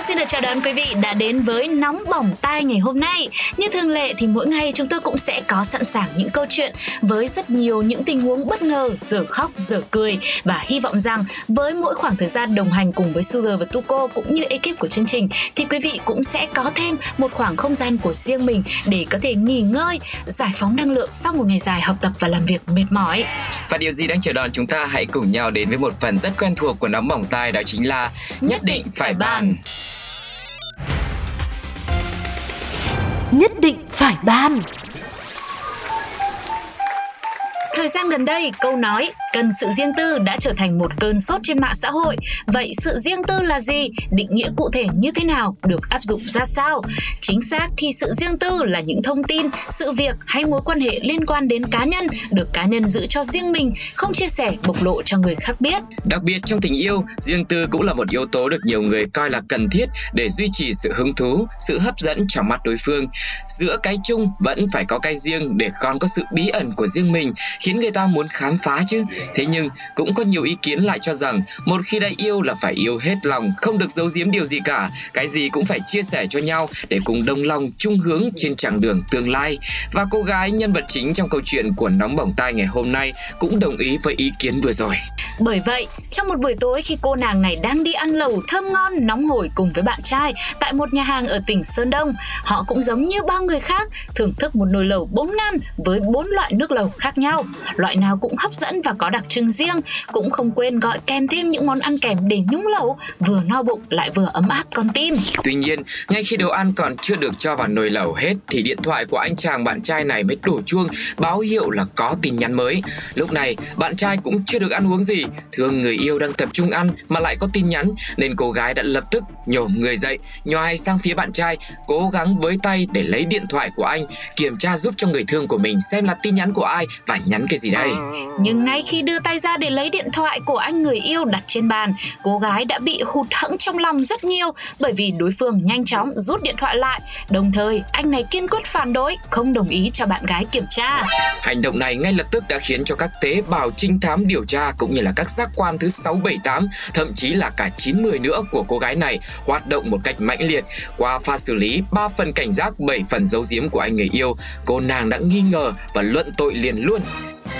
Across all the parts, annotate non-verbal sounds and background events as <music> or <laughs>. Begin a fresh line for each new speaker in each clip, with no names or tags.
Vâng, xin được chào đón quý vị đã đến với Nóng Bỏng Tai ngày hôm nay. Như thường lệ thì mỗi ngày chúng tôi cũng sẽ có sẵn sàng những câu chuyện với rất nhiều những tình huống bất ngờ, giờ khóc, giờ cười và hy vọng rằng với mỗi khoảng thời gian đồng hành cùng với Sugar và Tuko cũng như ekip của chương trình thì quý vị cũng sẽ có thêm một khoảng không gian của riêng mình để có thể nghỉ ngơi, giải phóng năng lượng sau một ngày dài học tập và làm việc mệt mỏi.
Và điều gì đang chờ đón chúng ta hãy cùng nhau đến với một phần rất quen thuộc của nóng bỏng tai, đó chính là nhất định phải bàn.
Nhất định phải ban
Thời gian gần đây, câu nói cần sự riêng tư đã trở thành một cơn sốt trên mạng xã hội. Vậy sự riêng tư là gì? Định nghĩa cụ thể như thế nào? Được áp dụng ra sao? Chính xác thì sự riêng tư là những thông tin, sự việc hay mối quan hệ liên quan đến cá nhân được cá nhân giữ cho riêng mình, không chia sẻ, bộc lộ cho người khác biết.
Đặc biệt trong tình yêu, riêng tư cũng là một yếu tố được nhiều người coi là cần thiết để duy trì sự hứng thú, sự hấp dẫn trong mắt đối phương. Giữa cái chung vẫn phải có cái riêng để còn có sự bí ẩn của riêng mình, khiến người ta muốn khám phá chứ. Thế nhưng cũng có nhiều ý kiến lại cho rằng một khi đã yêu là phải yêu hết lòng, không được giấu giếm điều gì cả, cái gì cũng phải chia sẻ cho nhau để cùng đồng lòng chung hướng trên chặng đường tương lai. Và cô gái nhân vật chính trong câu chuyện của nóng bỏng tai ngày hôm nay cũng đồng ý với ý kiến vừa rồi.
Bởi vậy, trong một buổi tối khi cô nàng này đang đi ăn lẩu thơm ngon nóng hổi cùng với bạn trai tại một nhà hàng ở tỉnh Sơn Đông, họ cũng giống như bao người khác thưởng thức một nồi lẩu 4 ngăn với bốn loại nước lẩu khác nhau. Loại nào cũng hấp dẫn và có đặc trưng riêng, cũng không quên gọi kèm thêm những món ăn kèm để nhúng lẩu, vừa no bụng lại vừa ấm áp con tim.
Tuy nhiên, ngay khi đồ ăn còn chưa được cho vào nồi lẩu hết thì điện thoại của anh chàng bạn trai này mới đổ chuông báo hiệu là có tin nhắn mới. Lúc này, bạn trai cũng chưa được ăn uống gì, thương người yêu đang tập trung ăn mà lại có tin nhắn nên cô gái đã lập tức nhổm người dậy, nhoài sang phía bạn trai, cố gắng với tay để lấy điện thoại của anh, kiểm tra giúp cho người thương của mình xem là tin nhắn của ai và nhắn cái gì đây.
Nhưng ngay khi đưa tay ra để lấy điện thoại của anh người yêu đặt trên bàn, cô gái đã bị hụt hẫng trong lòng rất nhiều bởi vì đối phương nhanh chóng rút điện thoại lại. Đồng thời, anh này kiên quyết phản đối, không đồng ý cho bạn gái kiểm tra.
Hành động này ngay lập tức đã khiến cho các tế bào trinh thám điều tra cũng như là các giác quan thứ 6, 7, 8, thậm chí là cả 9, 10 nữa của cô gái này hoạt động một cách mãnh liệt. Qua pha xử lý 3 phần cảnh giác, 7 phần giấu giếm của anh người yêu, cô nàng đã nghi ngờ và luận tội liền luôn.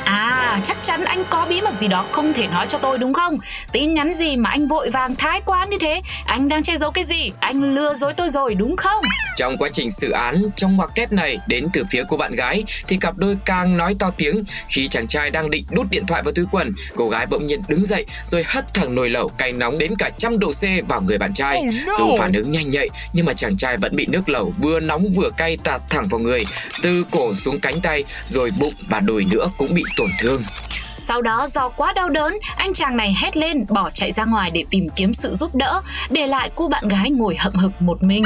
À, chắc chắn anh có bí mật gì đó không thể nói cho tôi đúng không? Tin nhắn gì mà anh vội vàng thái quá như thế? Anh đang che giấu cái gì? Anh lừa dối tôi rồi đúng không?
Trong quá trình xử án, trong ngoặc kép này đến từ phía cô bạn gái thì cặp đôi càng nói to tiếng khi chàng trai đang định đút điện thoại vào túi quần, cô gái bỗng nhiên đứng dậy rồi hất thẳng nồi lẩu cay nóng đến cả trăm độ C vào người bạn trai.
Oh no!
Dù phản ứng nhanh nhạy nhưng mà chàng trai vẫn bị nước lẩu vừa nóng vừa cay tạt thẳng vào người, từ cổ xuống cánh tay rồi bụng và đùi nữa cũng bị tổn thương.
Sau đó do quá đau đớn, anh chàng này hét lên bỏ chạy ra ngoài để tìm kiếm sự giúp đỡ, để lại cô bạn gái ngồi hậm hực một mình.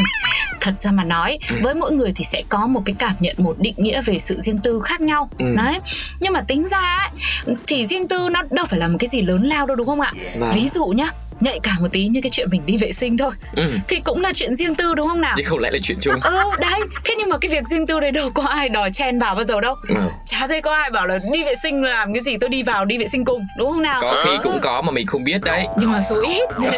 Thật ra mà nói, với mỗi người thì sẽ có một cái cảm nhận một định nghĩa về sự riêng tư khác nhau.
Ừ.
Đấy. Nhưng mà tính ra ấy, thì riêng tư nó đâu phải là một cái gì lớn lao đâu đúng không ạ?
Vâng.
Ví dụ nhá, nhạy cảm một tí như cái chuyện mình đi vệ sinh thôi
Ừ.
thì cũng là chuyện riêng tư đúng không nào?
Nhưng không lại là chuyện chung.
Ừ đấy, thế nhưng mà cái việc riêng tư đấy đâu có ai đòi chen vào bao giờ đâu
Ừ.
Chả thấy có ai bảo là đi vệ sinh làm cái gì tôi đi vào đi vệ sinh cùng đúng không nào
Có khi cũng có mà mình không biết đấy.
nhưng mà số ít <laughs> đúng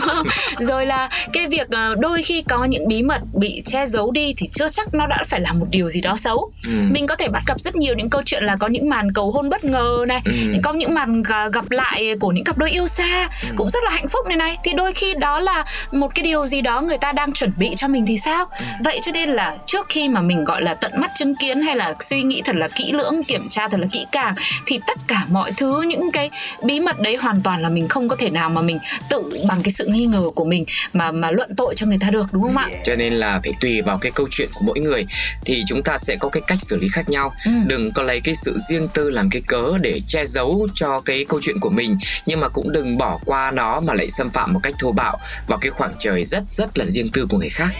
không rồi là cái việc ờ, đôi khi có những bí mật bị che giấu đi thì chưa chắc nó đã phải là một điều gì đó xấu
Ừ.
mình có thể bắt gặp rất nhiều những câu chuyện là có những màn cầu hôn bất ngờ này
Ừ.
có những màn gặp lại của những cặp đôi yêu xa
Ừ.
cũng rất là hạnh phúc này này. Thì đôi khi đó là một cái điều gì đó người ta đang chuẩn bị cho mình thì sao?
Ừ.
vậy cho nên là trước khi mà mình gọi là tận mắt chứng kiến hay là suy nghĩ thật là kỹ lưỡng kiểm tra thật là kỹ càng thì tất cả mọi thứ những cái bí mật đấy hoàn toàn là mình không có thể nào mà mình tự bằng cái sự nghi ngờ của mình mà mà luận tội cho người ta được đúng không ạ?
Cho nên là phải tùy vào cái câu chuyện của mỗi người. Thì chúng ta sẽ có cái cách xử lý khác nhau.
Ừ.
đừng có lấy cái sự riêng tư làm cái cớ để che giấu cho cái câu chuyện của mình. Nhưng mà cũng đừng bỏ qua nó mà lại xâm phạm một cách thô bạo vào cái khoảng trời rất rất là riêng tư của người khác.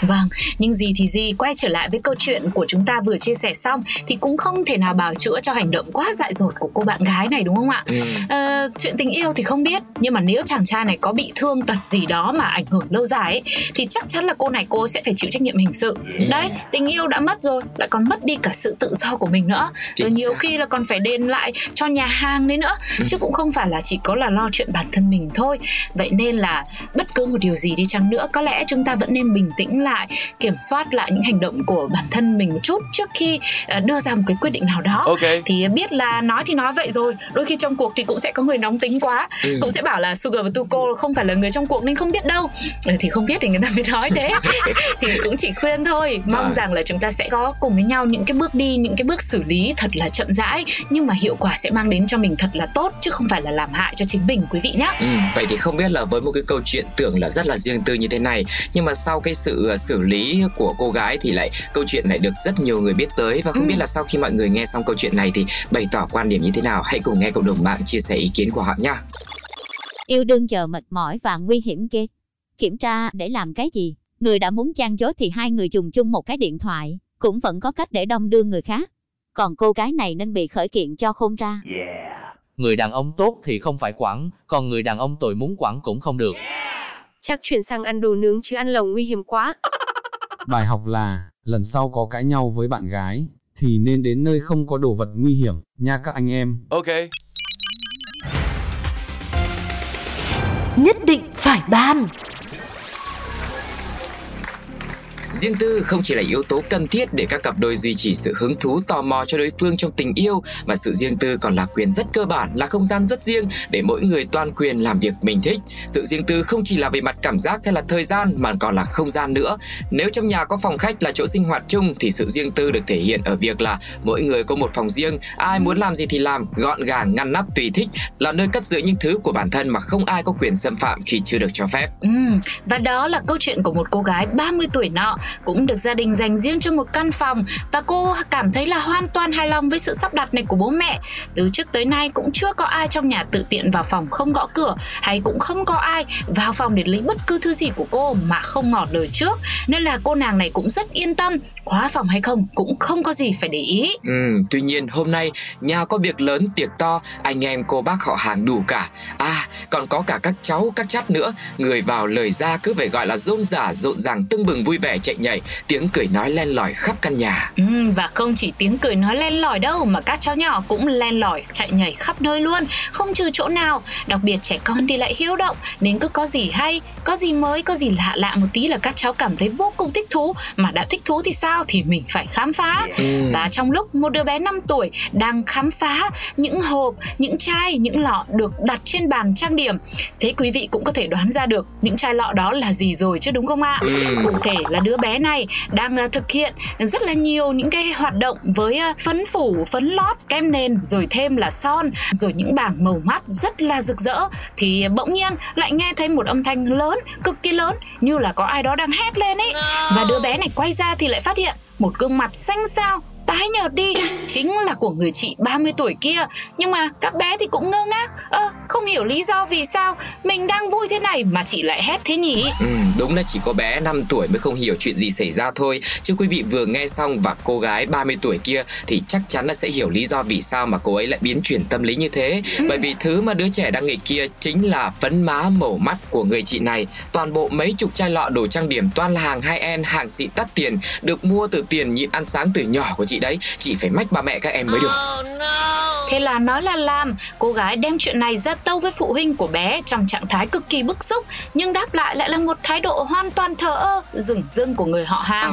Vâng, nhưng gì thì gì, quay trở lại với câu chuyện của chúng ta vừa chia sẻ xong thì cũng không thể nào bào chữa cho hành động quá dại dột của cô bạn gái này đúng không ạ?
Ừ.
Ờ, chuyện tình yêu thì không biết, nhưng mà nếu chàng trai này có bị thương tật gì đó mà ảnh hưởng lâu dài ấy, thì chắc chắn là cô này cô sẽ phải chịu trách nhiệm hình sự. Đấy, tình yêu đã mất rồi, lại còn mất đi cả sự tự do của mình nữa.
Chính
Rồi nhiều
xác.
khi là còn phải đền lại cho nhà hàng đấy nữa, chứ cũng không phải là chỉ có là lo chuyện bản thân mình thôi. Vậy nên là bất cứ một điều gì đi chăng nữa, có lẽ chúng ta vẫn nên bình tĩnh lại, kiểm soát lại những hành động của bản thân mình một chút trước khi ờ, đưa ra một cái quyết định nào đó
Ok.
thì biết là nói thì nói vậy rồi đôi khi trong cuộc thì cũng sẽ có người nóng tính quá
Ừ.
cũng sẽ bảo là Sugar và Tuko không phải là người trong cuộc nên không biết đâu ừ, thì không biết thì người ta mới nói thế <laughs> thì cũng chỉ khuyên thôi mong
Vâng.
rằng là chúng ta sẽ có cùng với nhau những cái bước đi những cái bước xử lý thật là chậm rãi nhưng mà hiệu quả sẽ mang đến cho mình thật là tốt chứ không phải là làm hại cho chính mình quý vị nhé
Ừ, vậy thì không biết là với một cái câu chuyện tưởng là rất là riêng tư như thế này nhưng mà sau cái sự uh, xử lý của cô gái thì lại câu chuyện lại được rất nhiều người biết tới và không
Ừ.
biết là sau khi mọi người nghe xong câu chuyện này thì bày tỏ quan điểm như thế nào hãy cùng nghe cộng đồng mạng chia sẻ ý kiến của họ nha.
Yêu đương chờ mệt mỏi và nguy hiểm ghê. Kiểm tra để làm cái gì? Người đã muốn gian dối thì hai người dùng chung một cái điện thoại, cũng vẫn có cách để đông đưa người khác. Còn cô gái này nên bị khởi kiện cho khôn ra.
Người đàn ông tốt thì không phải quản, còn người đàn ông tội muốn quản cũng không được.
Chắc chuyển sang ăn đồ nướng chứ ăn lẩu nguy hiểm quá.
Bài học là, lần sau có cãi nhau với bạn gái, thì nên đến nơi không có đồ vật nguy hiểm, nha các anh em.
Ok.
Nhất định phải ban
Riêng tư không chỉ là yếu tố cần thiết để các cặp đôi duy trì sự hứng thú tò mò cho đối phương trong tình yêu mà sự riêng tư còn là quyền rất cơ bản, là không gian rất riêng để mỗi người toàn quyền làm việc mình thích. Sự riêng tư không chỉ là về mặt cảm giác hay là thời gian mà còn là không gian nữa. Nếu trong nhà có phòng khách là chỗ sinh hoạt chung thì sự riêng tư được thể hiện ở việc là mỗi người có một phòng riêng, ai muốn làm gì thì làm, gọn gàng, ngăn nắp tùy thích, là nơi cất giữ những thứ của bản thân mà không ai có quyền xâm phạm khi chưa được cho phép.
Ừ, và đó là câu chuyện của một cô gái 30 tuổi nọ cũng được gia đình dành riêng cho một căn phòng và cô cảm thấy là hoàn toàn hài lòng với sự sắp đặt này của bố mẹ. Từ trước tới nay cũng chưa có ai trong nhà tự tiện vào phòng không gõ cửa hay cũng không có ai vào phòng để lấy bất cứ thứ gì của cô mà không ngỏ lời trước. Nên là cô nàng này cũng rất yên tâm, khóa phòng hay không cũng không có gì phải để ý.
Ừ, tuy nhiên hôm nay nhà có việc lớn tiệc to, anh em cô bác họ hàng đủ cả. À, còn có cả các cháu, các chắt nữa, người vào lời ra cứ phải gọi là rôm rả, rộn ràng, tưng bừng vui vẻ chạy nhảy, tiếng cười nói len lỏi khắp căn nhà.
Ừ, và không chỉ tiếng cười nói len lỏi đâu mà các cháu nhỏ cũng len lỏi chạy nhảy khắp nơi luôn không trừ chỗ nào. Đặc biệt trẻ con thì lại hiếu động nên cứ có gì hay có gì mới có gì lạ lạ một tí là các cháu cảm thấy vô cùng thích thú. Mà đã thích thú thì sao? Thì mình phải khám phá.
Ừ.
và trong lúc một đứa bé 5 tuổi đang khám phá những hộp, những chai, những lọ được đặt trên bàn trang điểm thế quý vị cũng có thể đoán ra được những chai lọ đó là gì rồi chứ đúng không ạ? Cụ thể là đứa bé này đang à, thực hiện rất là nhiều những cái hoạt động với à, phấn phủ, phấn lót, kem nền rồi thêm là son rồi những bảng màu mắt rất là rực rỡ. Thì bỗng nhiên lại nghe thấy một âm thanh lớn, cực kỳ lớn như là có ai đó đang hét lên ấy. Và đứa bé này quay ra thì lại phát hiện một gương mặt xanh xao tái nhợt đi. Chính là của người chị 30 tuổi kia. Nhưng mà các bé thì cũng ngơ ngác. Ơ không hiểu lý do vì sao mình đang vui thế này mà chị lại hét thế nhỉ?
Ừ, đúng là chỉ có bé 5 tuổi mới không hiểu chuyện gì xảy ra thôi. Chứ quý vị vừa nghe xong và cô gái 30 tuổi kia Thì chắc chắn là sẽ hiểu lý do vì sao mà cô ấy lại biến chuyển tâm lý như thế. Bởi vì thứ mà đứa trẻ đang nghịch kia chính là phấn má màu mắt của người chị này. Toàn bộ mấy chục chai lọ đồ trang điểm toàn là hàng high-end, hàng xịn đắt tiền Được mua từ tiền nhịn ăn sáng từ nhỏ của chị đấy. Chị phải mách ba mẹ các em mới được.
Thế là nói là làm, cô gái đem chuyện này ra tâu với phụ huynh của bé trong trạng thái cực kỳ bức xúc, nhưng đáp lại lại là một thái độ hoàn toàn thờ ơ, dửng dưng của người họ hàng.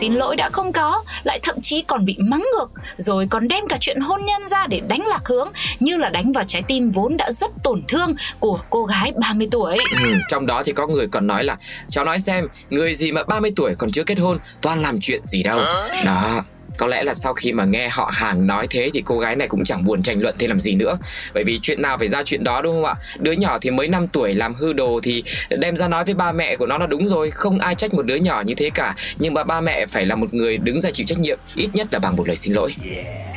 Xin lỗi đã không có, lại thậm chí còn bị mắng ngược, rồi còn đem cả chuyện hôn nhân ra để đánh lạc hướng, như là đánh vào trái tim vốn đã rất tổn thương của cô gái 30 tuổi.
Ừ, trong đó thì có người còn nói là Cháu nói xem, người gì mà 30 tuổi còn chưa kết hôn Toàn làm chuyện gì đâu. Đó có lẽ là sau khi mà nghe họ hàng nói thế thì cô gái này cũng chẳng buồn tranh luận thêm làm gì nữa. Bởi vì chuyện nào phải ra chuyện đó đúng không ạ? Đứa nhỏ thì mới 5 tuổi làm hư đồ thì đem ra nói với ba mẹ của nó là đúng rồi. Không ai trách một đứa nhỏ như thế cả. Nhưng mà ba mẹ phải là một người đứng ra chịu trách nhiệm ít nhất là bằng một lời xin lỗi.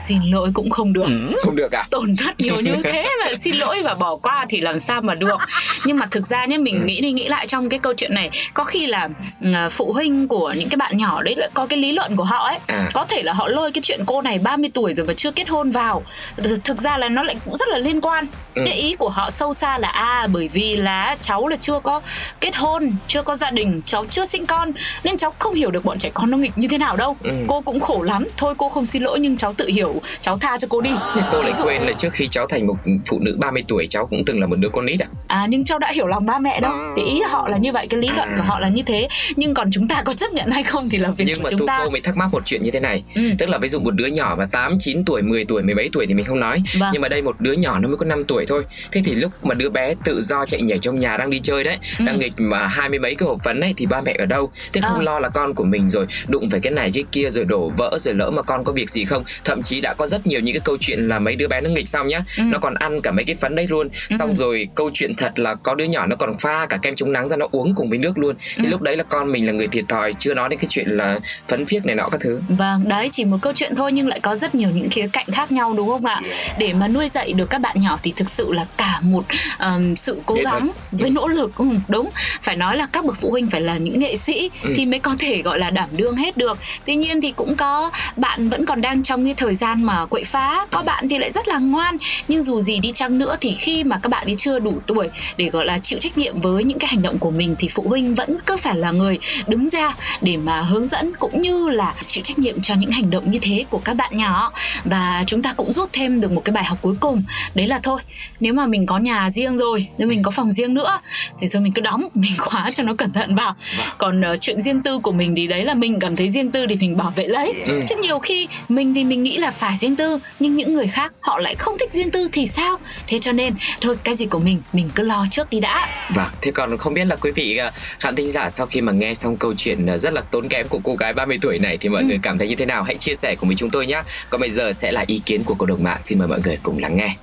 Xin lỗi cũng không được.
Không được à?
Tổn thất nhiều như thế mà xin lỗi và bỏ qua thì làm sao mà được? Nhưng mà thực ra nhé mình nghĩ đi nghĩ lại trong cái câu chuyện này có khi là ừ, phụ huynh của những cái bạn nhỏ đấy lại có cái lý luận của họ ấy.
À.
có thể là họ lôi cái chuyện cô này 30 tuổi rồi mà chưa kết hôn vào. Th- thực ra là nó lại cũng rất là liên quan.
Ừ.
cái ý của họ sâu xa là à bởi vì là cháu là chưa có kết hôn chưa có gia đình cháu chưa sinh con nên cháu không hiểu được bọn trẻ con nó nghịch như thế nào đâu.
Ừ.
cô cũng khổ lắm. Thôi cô không xin lỗi nhưng cháu tự hiểu cháu tha cho cô đi.
Nhưng cô lại quên là trước khi cháu thành một phụ nữ 30 tuổi cháu cũng từng là một đứa con nít à?
À nhưng cháu đã hiểu lòng ba mẹ đâu Thì ý họ là như vậy, cái lý luận của họ là như thế. Nhưng còn chúng ta có chấp nhận hay không thì là việc
nhưng
của
mà
chúng ta.
cô mới thắc mắc một chuyện như thế này.
Ừ.
tức là ví dụ một đứa nhỏ mà 8, 9 tuổi 10 tuổi 17 tuổi thì mình không nói
Vâng.
nhưng mà đây một đứa nhỏ nó mới có 5 tuổi thôi thế thì lúc mà đứa bé tự do chạy nhảy trong nhà đang đi chơi đấy
Ừ.
đang nghịch mà hai mươi mấy cái hộp phấn ấy thì ba mẹ ở đâu thế không
À.
lo là con của mình rồi đụng phải cái này cái kia rồi đổ vỡ rồi lỡ mà con có việc gì không thậm chí đã có rất nhiều những cái câu chuyện là mấy đứa bé nó nghịch xong nhá
Ừ.
nó còn ăn cả mấy cái phấn đấy luôn xong rồi câu chuyện thật là có đứa nhỏ nó còn pha cả kem chống nắng ra nó uống cùng với nước luôn thì
Ừ.
lúc đấy là con mình là người thiệt thòi chưa nói đến cái chuyện là phấn phiếc này nọ các thứ
Vâng, đấy chỉ một câu chuyện thôi nhưng lại có rất nhiều những khía cạnh khác nhau đúng không ạ? Để mà nuôi dạy được các bạn nhỏ thì thực sự là cả một ờm, sự cố gắng với nỗ lực ừ, đúng. Phải nói là các bậc phụ huynh phải là những nghệ sĩ
Ừ.
thì mới có thể gọi là đảm đương hết được. Tuy nhiên thì cũng có bạn vẫn còn đang trong cái thời gian mà quậy phá, có bạn thì lại rất là ngoan. Nhưng dù gì đi chăng nữa thì khi mà các bạn ấy chưa đủ tuổi để gọi là chịu trách nhiệm với những cái hành động của mình thì phụ huynh vẫn cứ phải là người đứng ra để mà hướng dẫn cũng như là chịu trách nhiệm cho những hành động như thế của các bạn nhỏ. Và chúng ta cũng rút thêm được một cái bài học cuối cùng. Đấy là thôi nếu mà mình có nhà riêng rồi nếu mình có phòng riêng nữa thì thôi mình cứ đóng <laughs> mình khóa cho nó cẩn thận vào. Còn ờ, chuyện riêng tư của mình thì đấy là mình cảm thấy riêng tư thì mình bảo vệ lấy.
Ừ.
chứ nhiều khi mình thì mình nghĩ là phải riêng tư nhưng những người khác họ lại không thích riêng tư thì sao? Thế cho nên thôi cái gì của mình mình cứ lo trước đi đã.
Vâng, thế còn không biết là quý vị à, khán thính giả sau khi mà nghe xong câu chuyện à, rất là tốn kém của cô gái 30 tuổi này thì mọi
Ừ.
người cảm thấy như thế nào? Hãy chia sẻ cùng với chúng tôi nhé. Còn bây giờ sẽ là ý kiến của cộng đồng mạng. Xin mời mọi người cùng lắng nghe.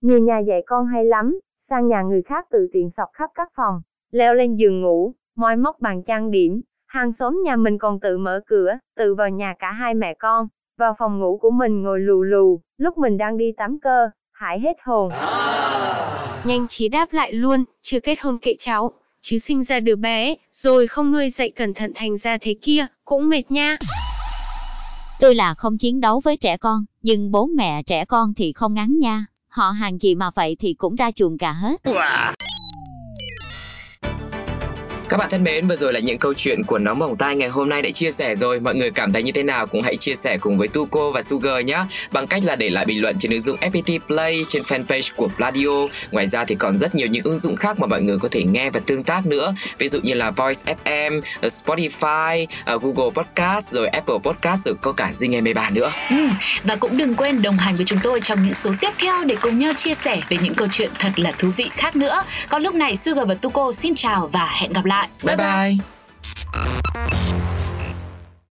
Người nhà dạy con hay lắm, sang nhà người khác tự tiện sọc khắp các phòng, leo lên giường ngủ, moi móc bàn trang điểm, hàng xóm nhà mình còn tự mở cửa, tự vào nhà cả hai mẹ con, vào phòng ngủ của mình ngồi lù lù, lúc mình đang đi tắm cơ, hại hết hồn.
Nhanh trí đáp lại luôn, chưa kết hôn kệ cháu, chứ sinh ra đứa bé, rồi không nuôi dạy cẩn thận thành ra thế kia, cũng mệt nha.
Tôi là không chiến đấu với trẻ con, nhưng bố mẹ trẻ con thì không ngắn nha. Họ hàng gì mà vậy thì cũng ra chuồng cả hết.
Các bạn thân mến, vừa rồi là những câu chuyện của Nóng Bỏng Tai ngày hôm nay đã chia sẻ rồi. Mọi người cảm thấy như thế nào cũng hãy chia sẻ cùng với Tuco và Sugar nhé. Bằng cách là để lại bình luận trên ứng dụng FPT Play trên fanpage của Pladio. Ngoài ra thì còn rất nhiều những ứng dụng khác mà mọi người có thể nghe và tương tác nữa. Ví dụ như là Voice FM, ờ, Spotify, ờ, Google Podcast, rồi Apple Podcast, rồi có cả Zing MP3 nữa.
Ừ, và cũng đừng quên đồng hành với chúng tôi trong những số tiếp theo để cùng nhau chia sẻ về những câu chuyện thật là thú vị khác nữa. Còn lúc này Sugar và Tuco xin chào và hẹn gặp lại.
that. Bye-bye. Bye-bye.